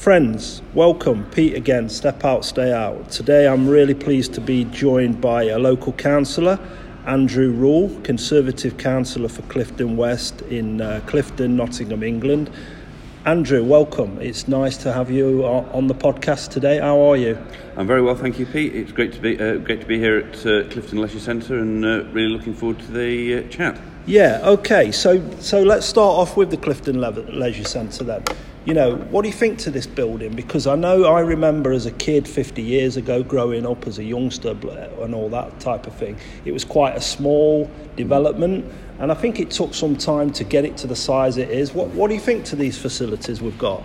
Friends, welcome. Pete again, Step Out, Stay Out. Today I'm really pleased to be joined by a local councillor, Andrew Rule, Conservative Councillor for Clifton West in uh, Clifton, Nottingham, England. Andrew, welcome. It's nice to have you on the podcast today. How are you? I'm very well, thank you, Pete. It's great to be uh, great to be here at uh, Clifton Leisure Centre, and uh, really looking forward to the uh, chat. Yeah. Okay. So so let's start off with the Clifton Le- Leisure Centre then. You know, what do you think to this building? Because I know I remember as a kid 50 years ago growing up as a youngster and all that type of thing. It was quite a small development and I think it took some time to get it to the size it is. What, what do you think to these facilities we've got?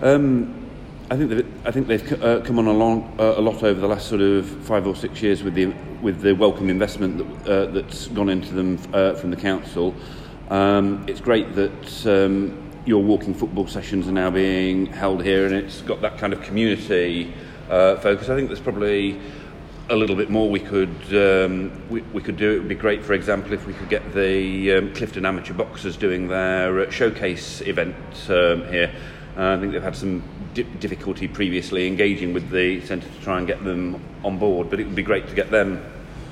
Um, I think I think they've uh, come on along uh, a lot over the last sort of five or six years with the with the welcome investment that, uh, that's gone into them uh, from the council. Um, it's great that um, your walking football sessions are now being held here, and it's got that kind of community uh, focus. I think there's probably a little bit more we could um, we, we could do. It would be great, for example, if we could get the um, Clifton Amateur Boxers doing their uh, showcase event um, here. Uh, I think they've had some di- difficulty previously engaging with the centre to try and get them on board, but it would be great to get them.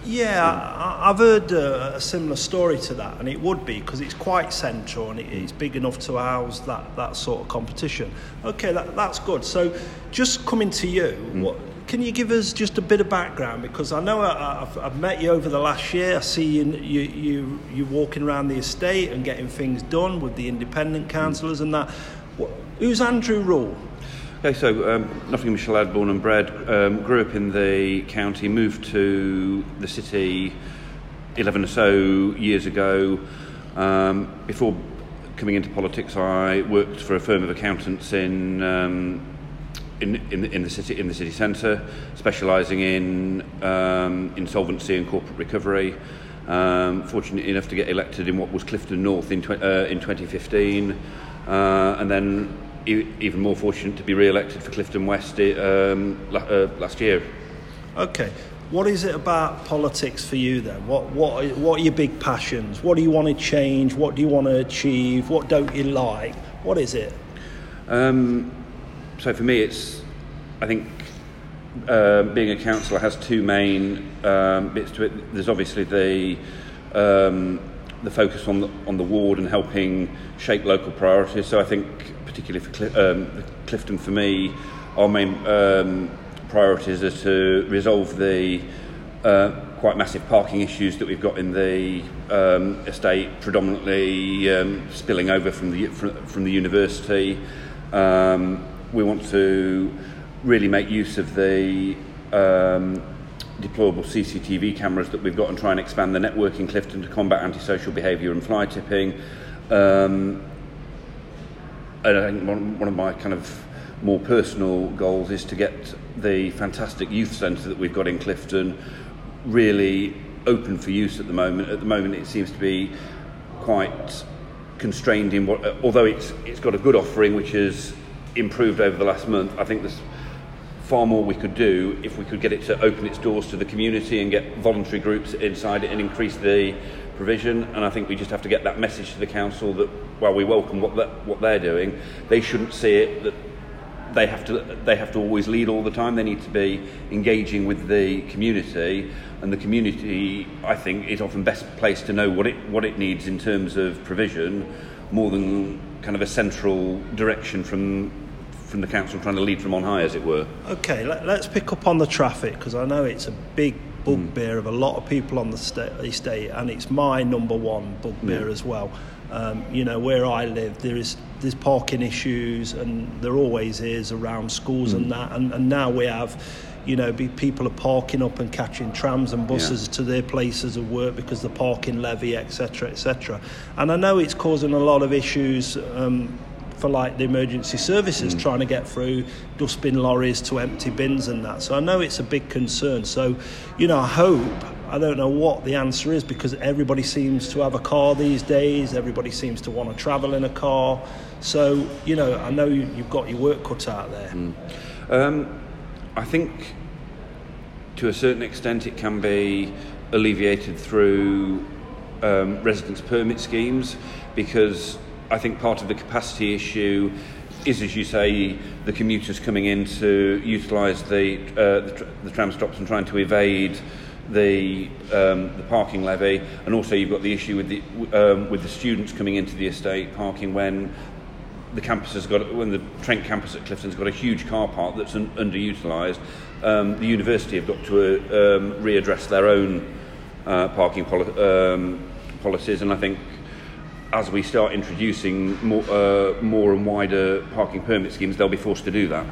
Yeah, I, I've heard uh, a similar story to that, and it would be because it's quite central and it, it's big enough to house that, that sort of competition. Okay, that, that's good. So, just coming to you, mm. what can you give us just a bit of background? Because I know I, have I've met you over the last year. I see you, you, you, you walking around the estate and getting things done with the independent councillors and that. Who's Andrew Rule? Okay, so um, Nottinghamshire lad, born and bred, um, grew up in the county, moved to the city 11 or so years ago. Um, before coming into politics, I worked for a firm of accountants in um, in, in, in the city in the city centre, specialising in um, insolvency and corporate recovery. Um, fortunate enough to get elected in what was Clifton North in, tw- uh, in 2015, uh, and then even more fortunate to be re-elected for Clifton West um, uh, last year. Okay. What is it about politics for you then? What, what, what are your big passions? What do you want to change? What do you want to achieve? What don't you like? What is it? Um, so for me, it's I think uh, being a councillor has two main um, bits to it. There's obviously the um, the focus on the, on the ward and helping shape local priorities. So I think particularly for um, Clifton, for me, our main um, priorities are to resolve the uh, quite massive parking issues that we've got in the um, estate, predominantly um, spilling over from the from, from the university. Um, we want to really make use of the um, deployable CCTV cameras that we've got and try and expand the network in Clifton to combat antisocial behaviour and fly tipping. Um, and I think one, one of my kind of more personal goals is to get the fantastic youth centre that we've got in Clifton really open for use at the moment. At the moment, it seems to be quite constrained in what, although it's it's got a good offering, which has improved over the last month. I think there's far more we could do if we could get it to open its doors to the community and get voluntary groups inside it and increase the provision. And I think we just have to get that message to the council that while we welcome what what they're doing, they shouldn't see it that they have to they have to always lead all the time. They need to be engaging with the community, and the community, I think, is often best placed to know what it what it needs in terms of provision, more than kind of a central direction from from the council trying to lead from on high, as it were. Okay, let, us pick up on the traffic because I know it's a big bugbear mm. of a lot of people on the estate, and it's my number one bugbear yeah. as well. Um, you know, where I live, there is there's parking issues, and there always is around schools mm. and that, and, and now we have you know, be, people are parking up and catching trams and buses yeah. to their places of work because the parking levy, etc., etc. And I know it's causing a lot of issues um, for like the emergency services mm. trying to get through dustbin lorries to empty bins and that. So I know it's a big concern. So, you know, I hope. I don't know what the answer is because everybody seems to have a car these days. Everybody seems to want to travel in a car. So, you know, I know you, have got your work cut out there. Mm. Um, I think to a certain extent it can be alleviated through um, residence permit schemes because I think part of the capacity issue is, as you say, the commuters coming in to utilise the, uh, the, tr- the tram stops and trying to evade the, um, the parking levy, and also you've got the issue with the, um, with the students coming into the estate parking when the campus has got when the Trent campus at Clifton's got a huge car park that's un- underutilised. Um, the university have got to uh, um, readdress their own uh, parking poli- um, policies, and I think as we start introducing more, uh, more and wider parking permit schemes, they'll be forced to do that.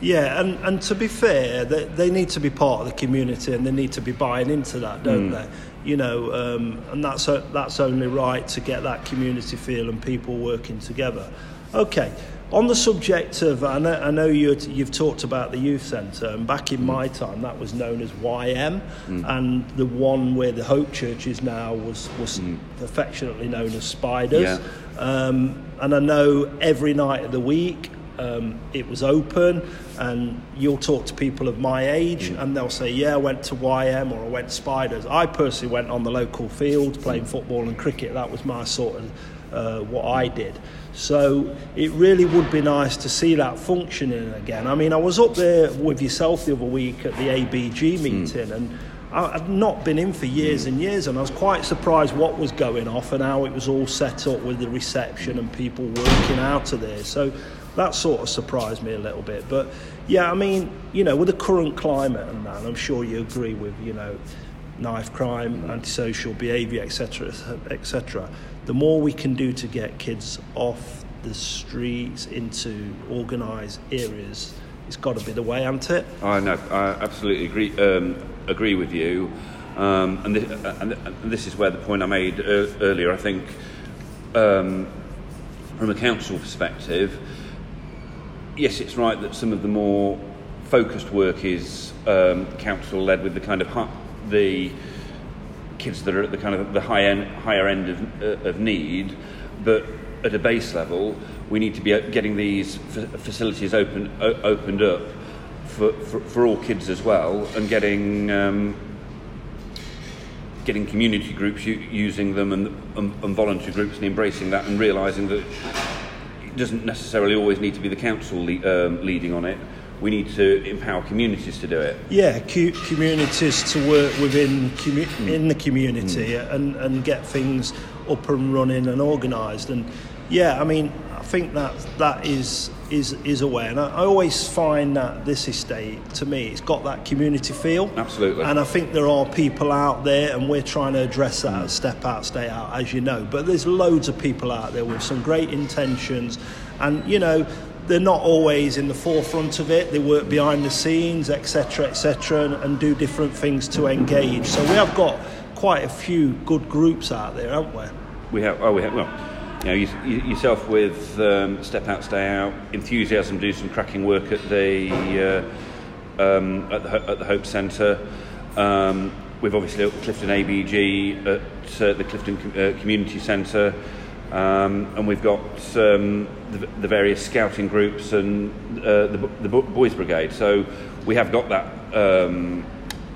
Yeah, and, and to be fair, they, they need to be part of the community and they need to be buying into that, don't mm. they? You know, um, and that's that's only right to get that community feel and people working together. Okay, on the subject of, I know, I know you have talked about the youth centre, and back in mm. my time that was known as YM, mm. and the one where the Hope Church is now was, was mm. affectionately known as Spiders. Yeah. Um, and I know every night of the week um, it was open, and you'll talk to people of my age, mm. and they'll say, "Yeah, I went to YM or I went to Spiders." I personally went on the local field playing football and cricket. That was my sort of uh, what I did. So it really would be nice to see that functioning again. I mean, I was up there with yourself the other week at the ABG hmm. meeting, mm. and I've not been in for years and years, and I was quite surprised what was going off and how it was all set up with the reception and people working out of there. So that sort of surprised me a little bit. But yeah, I mean, you know, with the current climate and that, I'm sure you agree with, you know, knife crime, antisocial behaviour, etc., etc the more we can do to get kids off the streets into organised areas, it's got to be the way, hasn't it? I know, I absolutely agree, um, agree with you. Um, and, this, and, this, is where the point I made earlier, I think, um, from a council perspective, yes, it's right that some of the more focused work is um, council led with the kind of the kids that are at the kind of the high end, higher end of, uh, of need, but at a base level, we need to be getting these facilities open, opened up for, for, for, all kids as well, and getting um, getting community groups using them and, and, and voluntary groups and embracing that and realising that it doesn't necessarily always need to be the council le- um, leading on it we need to empower communities to do it. Yeah, cu- communities to work within commu- mm. in the community mm. and, and get things up and running and organised. And yeah, I mean, I think that that is is is a way. And I, I, always find that this estate, to me, it's got that community feel. Absolutely. And I think there are people out there, and we're trying to address that. Mm. Step out, stay out, as you know. But there's loads of people out there with some great intentions, and you know they're not always in the forefront of it. They work behind the scenes, etc., etc., and, and, do different things to engage. So we have got quite a few good groups out there, haven't we? We have. Oh, we have. Well, you know, you, you, yourself with um, Step Out, Stay Out, Enthusiasm do some cracking work at the uh, um, at, the, at the Hope Centre. Um, we've obviously at Clifton ABG at uh, the Clifton uh, Community Centre. Um, and we've got um, the, the, various scouting groups and uh, the, the, Boys Brigade. So we have got that um,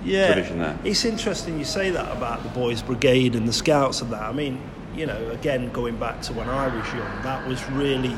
yeah, there. It's interesting you say that about the Boys Brigade and the Scouts and that. I mean, you know, again, going back to when I was young, that was really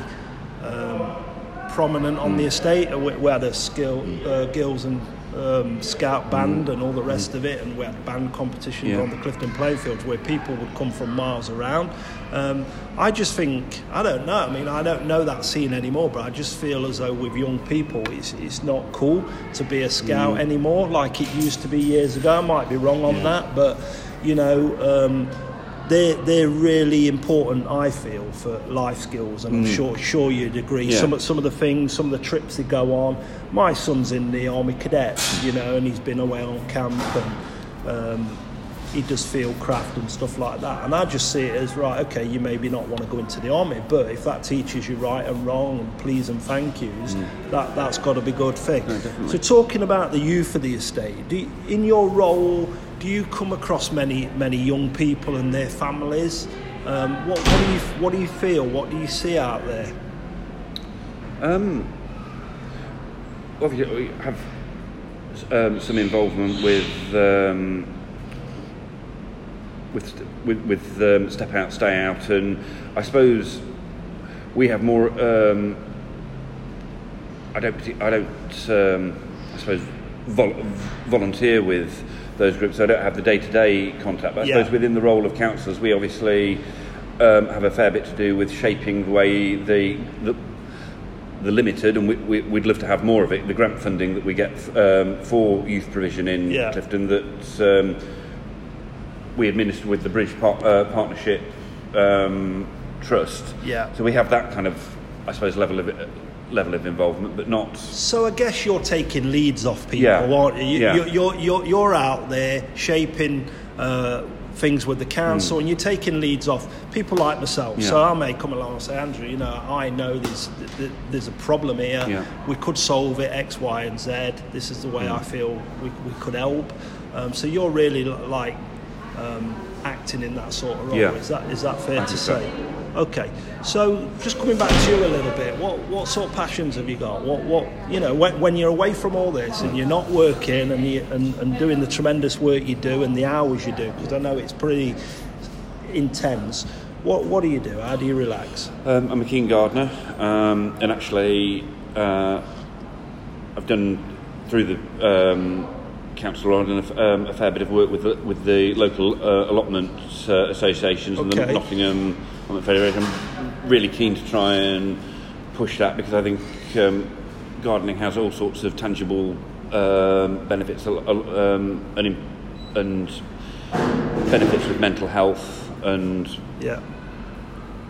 um, prominent on mm. the estate. We, we had a skill, uh, Girls and um, scout band mm. and all the rest mm. of it, and we had band competitions yeah. on the Clifton playfields where people would come from miles around. Um, I just think I don't know. I mean, I don't know that scene anymore, but I just feel as though with young people, it's it's not cool to be a scout mm. anymore like it used to be years ago. I might be wrong on yeah. that, but you know. Um, they're, they're really important, I feel, for life skills, and I'm mm. sure, sure you'd agree. Yeah. Some, of, some of the things, some of the trips they go on. My son's in the Army Cadets, you know, and he's been away on camp, and um, he does field craft and stuff like that. And I just see it as, right, okay, you maybe not want to go into the Army, but if that teaches you right and wrong and please and thank yous, mm. that, that's got to be a good thing. No, so talking about the youth of the estate, you, in your role do you come across many many young people and their families? Um, what, what, do you what do you feel? What do you see out there? Um, obviously, we have um, some involvement with um, with with, with um, step out, stay out, and I suppose we have more um, I don't, I don't, um, I suppose, vol- volunteer with those groups. I don't have the day-to-day contact. But I Yeah. suppose within the role of councillors, we obviously um, have a fair bit to do with shaping the way the the, the limited, and we, we, we'd love to have more of it. The grant funding that we get um, for youth provision in Yeah. Clifton that um, we administer with the Bridge par- uh, Partnership um, Trust. Yeah. So we have that kind of, I suppose, level of level of involvement, but not. So I guess you're taking leads off people, Yeah. aren't you? Yeah. you're, you're, you're, you're out there shaping uh, things with the council and you're taking leads off people like myself. So Hmm. I may come along and say, Andrew, you know, I know there's, th- th- there's a problem here. Yeah. We could solve it X, Y, and Z. This is the way Hmm. I feel we, we could help. Um, so you're really like um, acting in that sort of role. Yeah. Is that is that fair to think so. say? Okay, so just coming back to you a little bit, what what sort of passions have you got? What what you know when, when you're away from all this and you're not working and you and, and doing the tremendous work you do and the hours you do because I know it's pretty intense. What what do you do? How do you relax? Um, I'm a keen gardener, um, and actually, uh, I've done through the um, council. I've done a, um, a fair bit of work with the, with the local uh, allotment uh, associations and the Nottingham Allotment Federation. I'm really keen to try and push that because I think um, gardening has all sorts of tangible um, benefits um, and, and benefits with mental health and Yeah.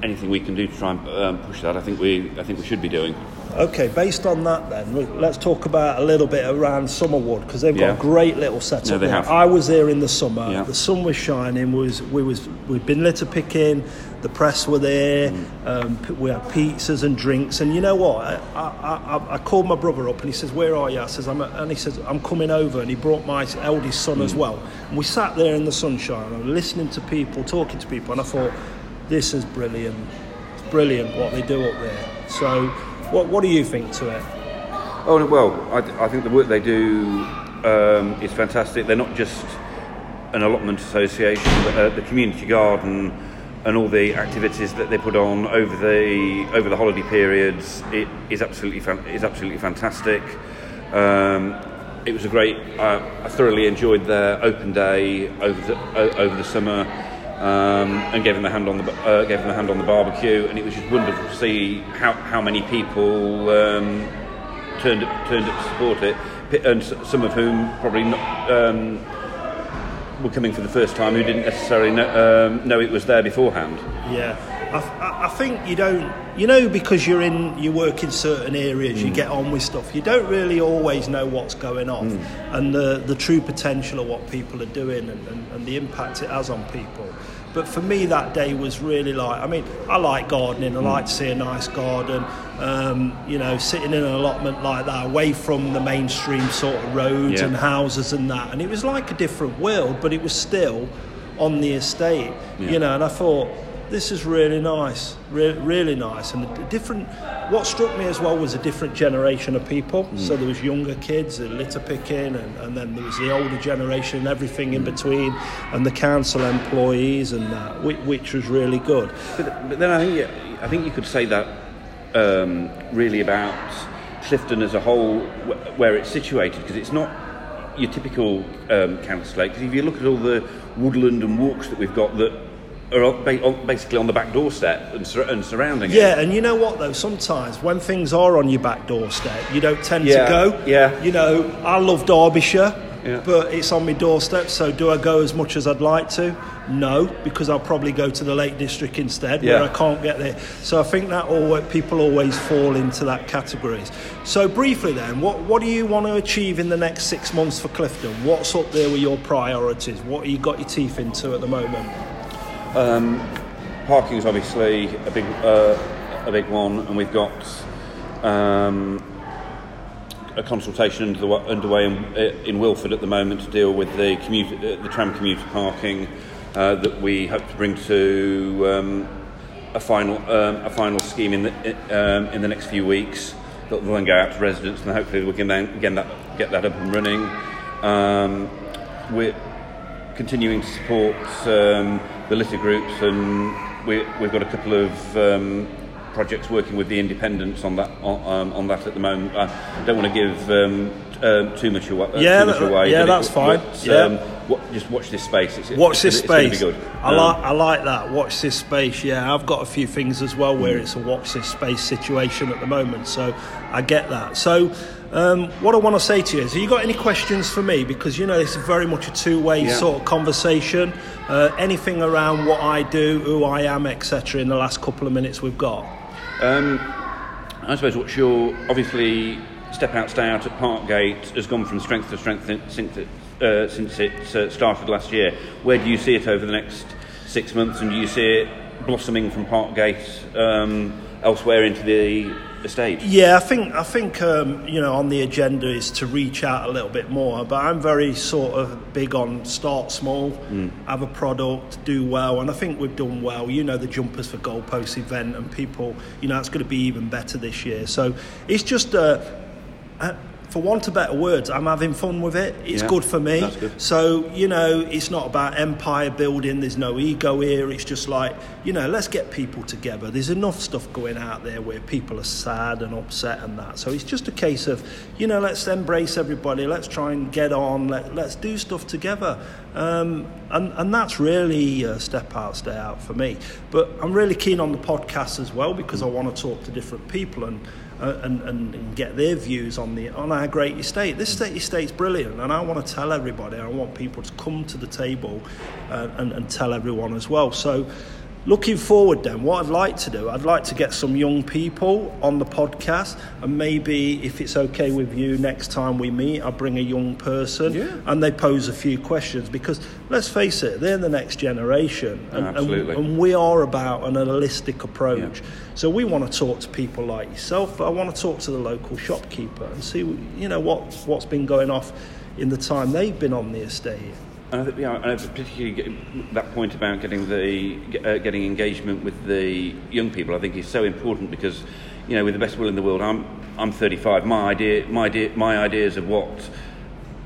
anything we can do to try and um, push that, I think we, I think we should be doing. Okay, based on that, then let's talk about a little bit around Summerwood because they've got a great little setup. No, they there. have. I was there in the summer. Yeah. The sun was shining. Was we was we'd been litter picking. The press were there. Mm. Um, we had pizzas and drinks. And you know what? I, I, I, I called my brother up and he says, "Where are you?" I says, "I'm," and he says, "I'm coming over." And he brought my eldest son Mm. as well. And we sat there in the sunshine, and listening to people, talking to people, and I thought, "This is brilliant." It's brilliant what they do up there. So, what, what do you think to it? Oh well, I, I think the work they do um, is fantastic. They're not just an allotment association, but uh, the community garden and all the activities that they put on over the over the holiday periods it is absolutely fan, is absolutely fantastic. Um, it was a great. Uh, I thoroughly enjoyed their open day over the o- over the summer. Um, and gave them a hand on the uh, gave them the hand on the barbecue, and it was just wonderful to see how, how many people um, turned up, turned up to support it, and some of whom probably not, um, were coming for the first time who didn't necessarily know, um, know it was there beforehand. Yeah, I- I think you don't. You know, because you're in, you work in certain areas, you mm. get on with stuff. You don't really always know what's going on mm. and the the true potential of what people are doing and, and, and the impact it has on people. But for me, that day was really like. I mean, I like gardening. I mm. like to see a nice garden. Um, you know, sitting in an allotment like that, away from the mainstream sort of roads Yeah. and houses and that, and it was like a different world, but it was still on the estate. Yeah. You know, and I thought this is really nice, re- really nice, and a different. What struck me as well was a different generation of people. So there was younger kids, uh, litter picking, and, and then there was the older generation, and everything in between, and the council employees and that, which, which was really good. But, but then I think you- I think you could say that um, really about Clifton as a whole, wh- where it's situated, because it's not your typical um, council Because if you look at all the woodland and walks that we've got that are on- ba- on- basically on the back doorstep and, sur- and surrounding it. Yeah, and you know what though? Sometimes when things are on your back doorstep, you don't tend Yeah, to go. yeah. You know, I love Derbyshire, Yeah. but it's on my doorstep. So do I go as much as I'd like to? No, because I'll probably go to the Lake District instead, where I can't get there. So I think that all people always fall into that categories. So briefly then, what what do you want to achieve in the next six months for Clifton? What's up there with your priorities? What have you got your teeth into at the moment? Parking is obviously a big uh, a big one, and we've got um, a consultation under the, underway in, in Wilford at the moment to deal with the commuter, uh, the tram commuter parking uh, that we hope to bring to um, a final um, a final scheme in the um, in the next few weeks that will then go out to residents, and hopefully we can then get that get that up and running. Um, we're continuing to support um, the litter groups, and we, we've got a couple of um, projects working with the independents on that on, um, on that at the moment. I don't want to give um, uh, too much away. Uh, Yeah, too much away yeah, that's fine. but, Yeah. um, just watch this space. It's, Watch this it's, It's space. gonna be good. I Um, like I like that. Watch this space. Yeah, I've got a few things as well where it's a watch this space situation at the moment. So I get that. So um, what I want to say to you is, have you got any questions for me? Because you know this is very much a two-way Yeah. sort of conversation. Uh, anything around what I do, who I am, etc. In the last couple of minutes we've got. Um, I suppose what's your obviously step out, stay out at Parkgate has gone from strength to strength since it, uh, since it uh, started last year. Where do you see it over the next six months, and do you see it blossoming from Parkgate um, elsewhere into the estate? Yeah, I think I think um, you know on the agenda is to reach out a little bit more, but I'm very sort of big on start small, have a product, do well, and I think we've done well. You know the jumpers for goalpost event, and people, you know, it's going to be even better this year. So it's just. Uh, uh, for want of better words, I'm having fun with it. It's Yeah, good for me. good. So, you know, it's not about empire building, there's no ego here. It's just like, you know, let's get people together. There's enough stuff going out there where people are sad and upset and that. So it's just a case of, you know, let's embrace everybody, let's try and get on, let, let's do stuff together. Um, and, and that's really a step out, stay out for me. But I'm really keen on the podcast as well because I want to talk to different people and uh, and, and, and get their views on the on our great estate. This estate estate's brilliant, and I want to tell everybody. I want people to come to the table uh, and, and tell everyone as well. So, looking forward, then, what I'd like to do, I'd like to get some young people on the podcast, and maybe if it's okay with you, next time we meet, I bring a young person Yeah. and they pose a few questions because let's face it, they're the next generation, and, and, Absolutely. and we are about an holistic approach. So we want to talk to people like yourself, but I want to talk to the local shopkeeper and see, you know, what what's been going off in the time they've been on the estate. And I think, yeah, I particularly that point about getting the uh, getting engagement with the young people. I think is so important because, you know, with the best will in the world, I'm I'm 35. My idea, my idea, my ideas of what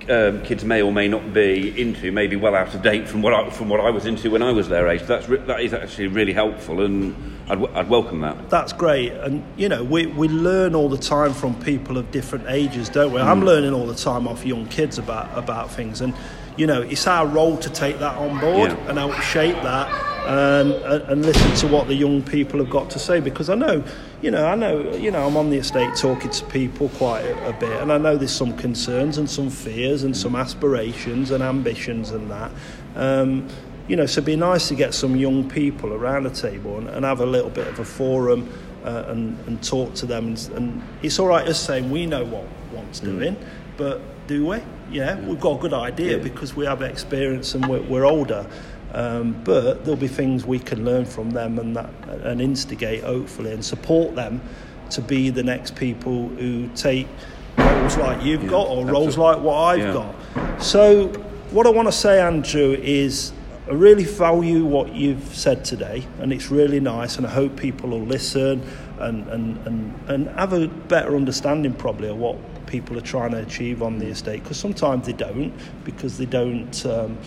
um, kids may or may not be into may be well out of date from what I, from what I was into when I was their age. That's re- that is actually really helpful, and I'd, w- I'd welcome that. That's great, and you know we, we learn all the time from people of different ages, don't we? I'm learning all the time off young kids about about things, and you know it's our role to take that on board Yeah. and help shape that, um, and, and listen to what the young people have got to say. Because I know, you know, I know, you know, I'm on the estate talking to people quite a, a bit, and I know there's some concerns and some fears and some aspirations and ambitions and that. Um, you know, so it'd be nice to get some young people around the table and, and have a little bit of a forum uh, and, and talk to them. And, and it's all right us saying we know what wants doing, but do we? Yeah, we've got a good idea Yeah. because we have experience and we're, we're older. Um, but there'll be things we can learn from them and that and instigate hopefully and support them to be the next people who take roles like you've got or roles like what I've Yeah. got. So, what I want to say, Andrew, is I really value what you've said today, and it's really nice, and I hope people will listen and, and, and, and have a better understanding, probably, of what people are trying to achieve on the estate, because sometimes they don't, because they don't, um,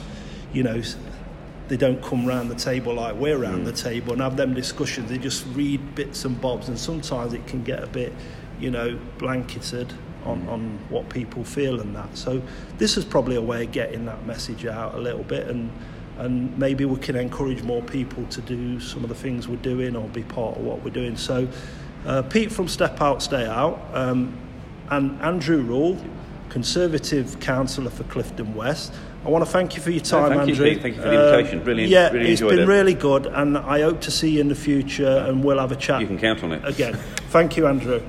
you know, they don't come round the table like we're round the table and have them discussions. They just read bits and bobs, and sometimes it can get a bit, you know, blanketed on, on what people feel and that. So this is probably a way of getting that message out a little bit, and and maybe we can encourage more people to do some of the things we're doing or be part of what we're doing. So uh, Pete from Step Out, Stay Out, um, and Andrew Rule, Conservative Councillor for Clifton West. I want to thank you for your time, thank you, Andrew. Pete. Thank you for the invitation. Um, Brilliant- Yeah, really it's been it. really good, and I hope to see you in the future, and we'll have a chat You can count on it. again. Thank you, Andrew.